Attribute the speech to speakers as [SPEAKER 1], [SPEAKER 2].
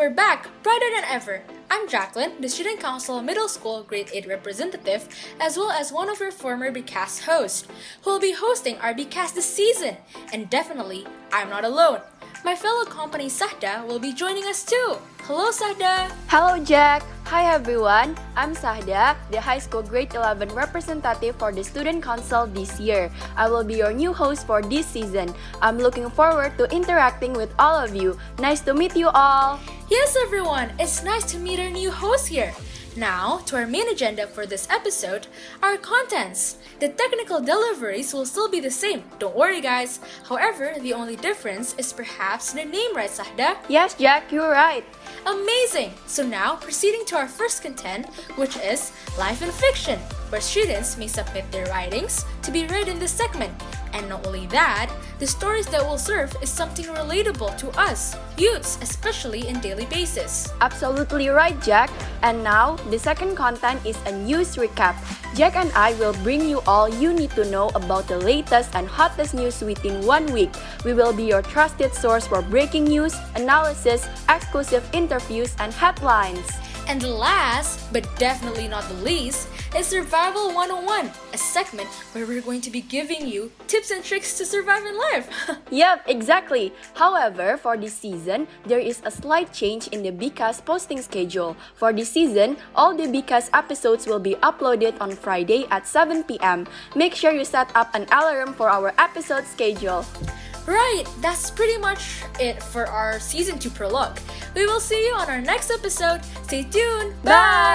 [SPEAKER 1] We're back, brighter than ever. I'm Jacqueline, the Student Council Middle School Grade 8 representative, as well as one of your former BEE-Cast hosts, who will be hosting our BEE-Cast this season. And definitely, I'm not alone. My fellow company Sahda will be joining us too. Hello, Sahda.
[SPEAKER 2] Hello, Jack. Hi, everyone. I'm Sahda, the high school grade 11 representative for the Student Council this year. I will be your new host for this season. I'm looking forward to interacting with all of you. Nice to meet you all.
[SPEAKER 1] Yes, everyone, it's nice to meet our new host here. Now, to our main agenda for this episode, our contents. The technical deliveries will still be the same, don't worry guys. However, the only difference is perhaps the name, right Sahda?
[SPEAKER 2] Yes, Jack, you're right.
[SPEAKER 1] Amazing! So now, proceeding to our first content, which is Life in Fiction, where students may submit their writings to be read in this segment. And not only that, the stories that will serve is something relatable to us, youths, especially in daily basis.
[SPEAKER 2] Absolutely right, Jack. And now, the second content is a news recap. Jack and I will bring you all you need to know about the latest and hottest news within one week. We will be your trusted source for breaking news, analysis, exclusive interviews, and headlines.
[SPEAKER 1] And last, but definitely not the least, is Survival 101, a segment where we're going to be giving you tips and tricks to survive in life.
[SPEAKER 2] yep, exactly. However, for this season, there is a slight change in the BEE-Cast posting schedule. For this season, all the BEE-Cast episodes will be uploaded on Friday at 7 p.m. Make sure you set up an alarm for our episode schedule.
[SPEAKER 1] Right, that's pretty much it for our season 2 prologue. We will see you on our next episode. Stay tuned.
[SPEAKER 2] Bye. Bye.